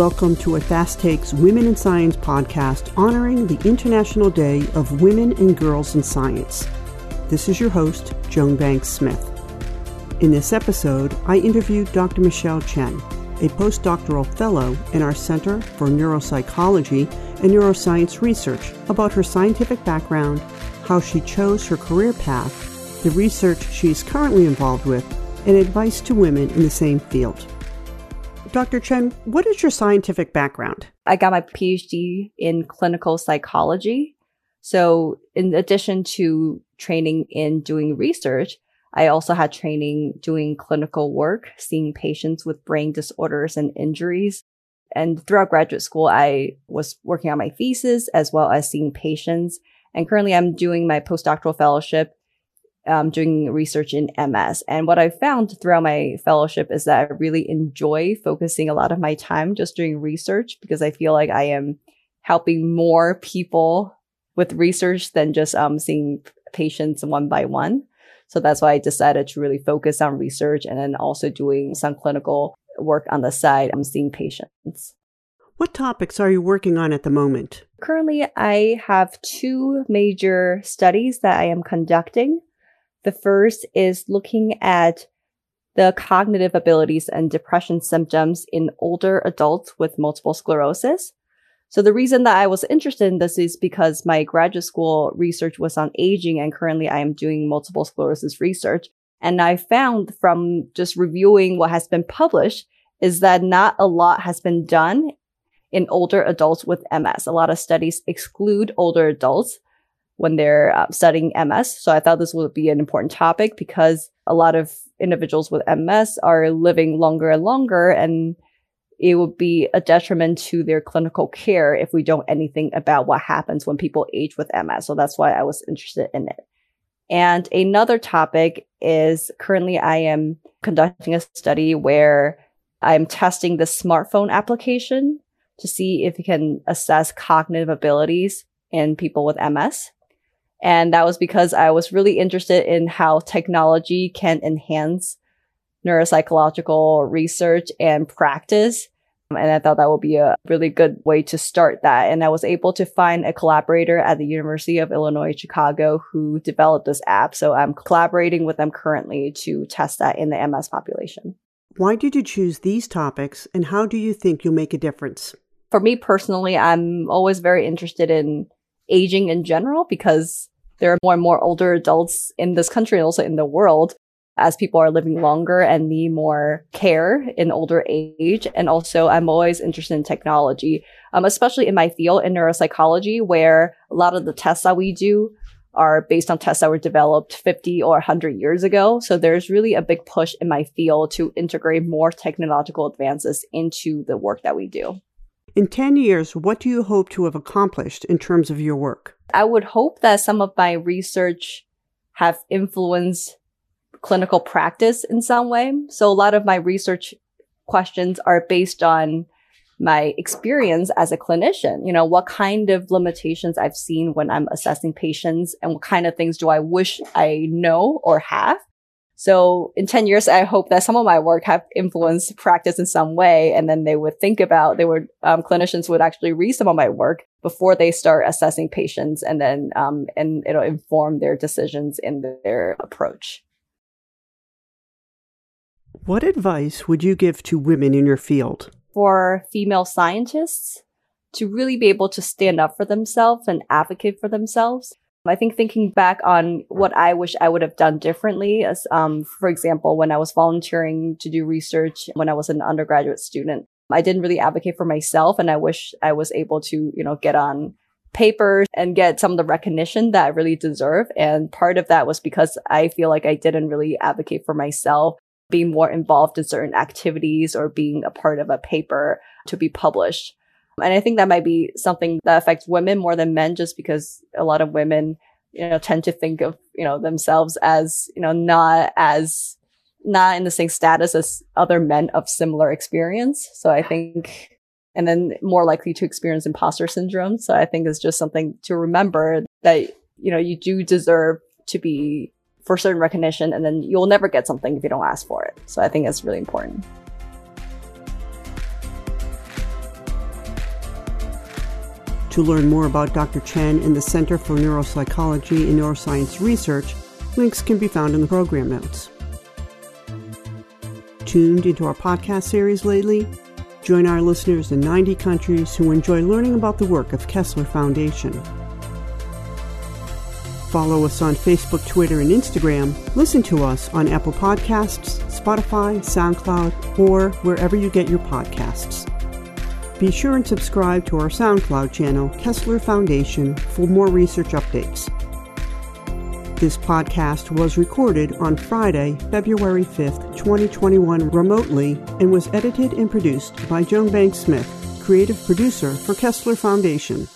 welcome to a Fast Takes Women in Science podcast honoring the International Day of Women and Girls in Science. This is your host, Joan Banks Smith. In this episode, I interviewed Dr. Michelle Chen, a postdoctoral fellow in our Center for Neuropsychology and Neuroscience Research, about her scientific background, how she chose her career path, the research she is currently involved with, and advice to women in the same field. Dr. Chen, what is your scientific background? I got my PhD in clinical psychology. So, in addition to training in doing research, I also had training doing clinical work, seeing patients with brain disorders and injuries. And throughout graduate school, I was working on my thesis as well as seeing patients. And currently I'm doing my postdoctoral fellowship um, doing research in MS. And what I found throughout my fellowship is that I really enjoy focusing a lot of my time just doing research because I feel like I am helping more people with research than just um, seeing patients one by one. So that's why I decided to really focus on research and then also doing some clinical work on the side. I'm seeing patients. What topics are you working on at the moment? Currently, I have two major studies that I am conducting. The first is looking at the cognitive abilities and depression symptoms in older adults with multiple sclerosis. So the reason that I was interested in this is because my graduate school research was on aging and currently I am doing multiple sclerosis research. And I found from just reviewing what has been published is that not a lot has been done in older adults with MS. A lot of studies exclude older adults when they're uh, studying MS. So I thought this would be an important topic because a lot of individuals with MS are living longer and longer and it would be a detriment to their clinical care if we don't anything about what happens when people age with MS. So that's why I was interested in it. And another topic is currently I am conducting a study where I'm testing the smartphone application to see if it can assess cognitive abilities in people with MS. And that was because I was really interested in how technology can enhance neuropsychological research and practice. Um, and I thought that would be a really good way to start that. And I was able to find a collaborator at the University of Illinois Chicago who developed this app. So I'm collaborating with them currently to test that in the MS population. Why did you choose these topics and how do you think you'll make a difference? For me personally, I'm always very interested in aging in general because there are more and more older adults in this country and also in the world as people are living longer and need more care in older age. And also, I'm always interested in technology, um, especially in my field in neuropsychology, where a lot of the tests that we do are based on tests that were developed 50 or 100 years ago. So there's really a big push in my field to integrate more technological advances into the work that we do. In 10 years, what do you hope to have accomplished in terms of your work? I would hope that some of my research have influenced clinical practice in some way. So a lot of my research questions are based on my experience as a clinician. You know, what kind of limitations I've seen when I'm assessing patients and what kind of things do I wish I know or have so in 10 years, I hope that some of my work have influenced practice in some way. And then they would think about, they would, um, clinicians would actually read some of my work before they start assessing patients and then, um, and it'll inform their decisions in their approach. What advice would you give to women in your field? For female scientists to really be able to stand up for themselves and advocate for themselves. I think thinking back on what I wish I would have done differently, as um, for example, when I was volunteering to do research when I was an undergraduate student, I didn't really advocate for myself, and I wish I was able to, you know, get on papers and get some of the recognition that I really deserve. And part of that was because I feel like I didn't really advocate for myself, being more involved in certain activities or being a part of a paper to be published. And I think that might be something that affects women more than men just because a lot of women, you know, tend to think of, you know, themselves as, you know, not as, not in the same status as other men of similar experience. So I think, and then more likely to experience imposter syndrome. So I think it's just something to remember that, you know, you do deserve to be for certain recognition and then you'll never get something if you don't ask for it. So I think that's really important. To learn more about Dr. Chen and the Center for Neuropsychology and Neuroscience Research, links can be found in the program notes. Tuned into our podcast series lately? Join our listeners in 90 countries who enjoy learning about the work of Kessler Foundation. Follow us on Facebook, Twitter, and Instagram. Listen to us on Apple Podcasts, Spotify, SoundCloud, or wherever you get your podcasts. Be sure and subscribe to our SoundCloud channel, Kessler Foundation, for more research updates. This podcast was recorded on Friday, February 5th, 2021, remotely and was edited and produced by Joan Banks Smith, creative producer for Kessler Foundation.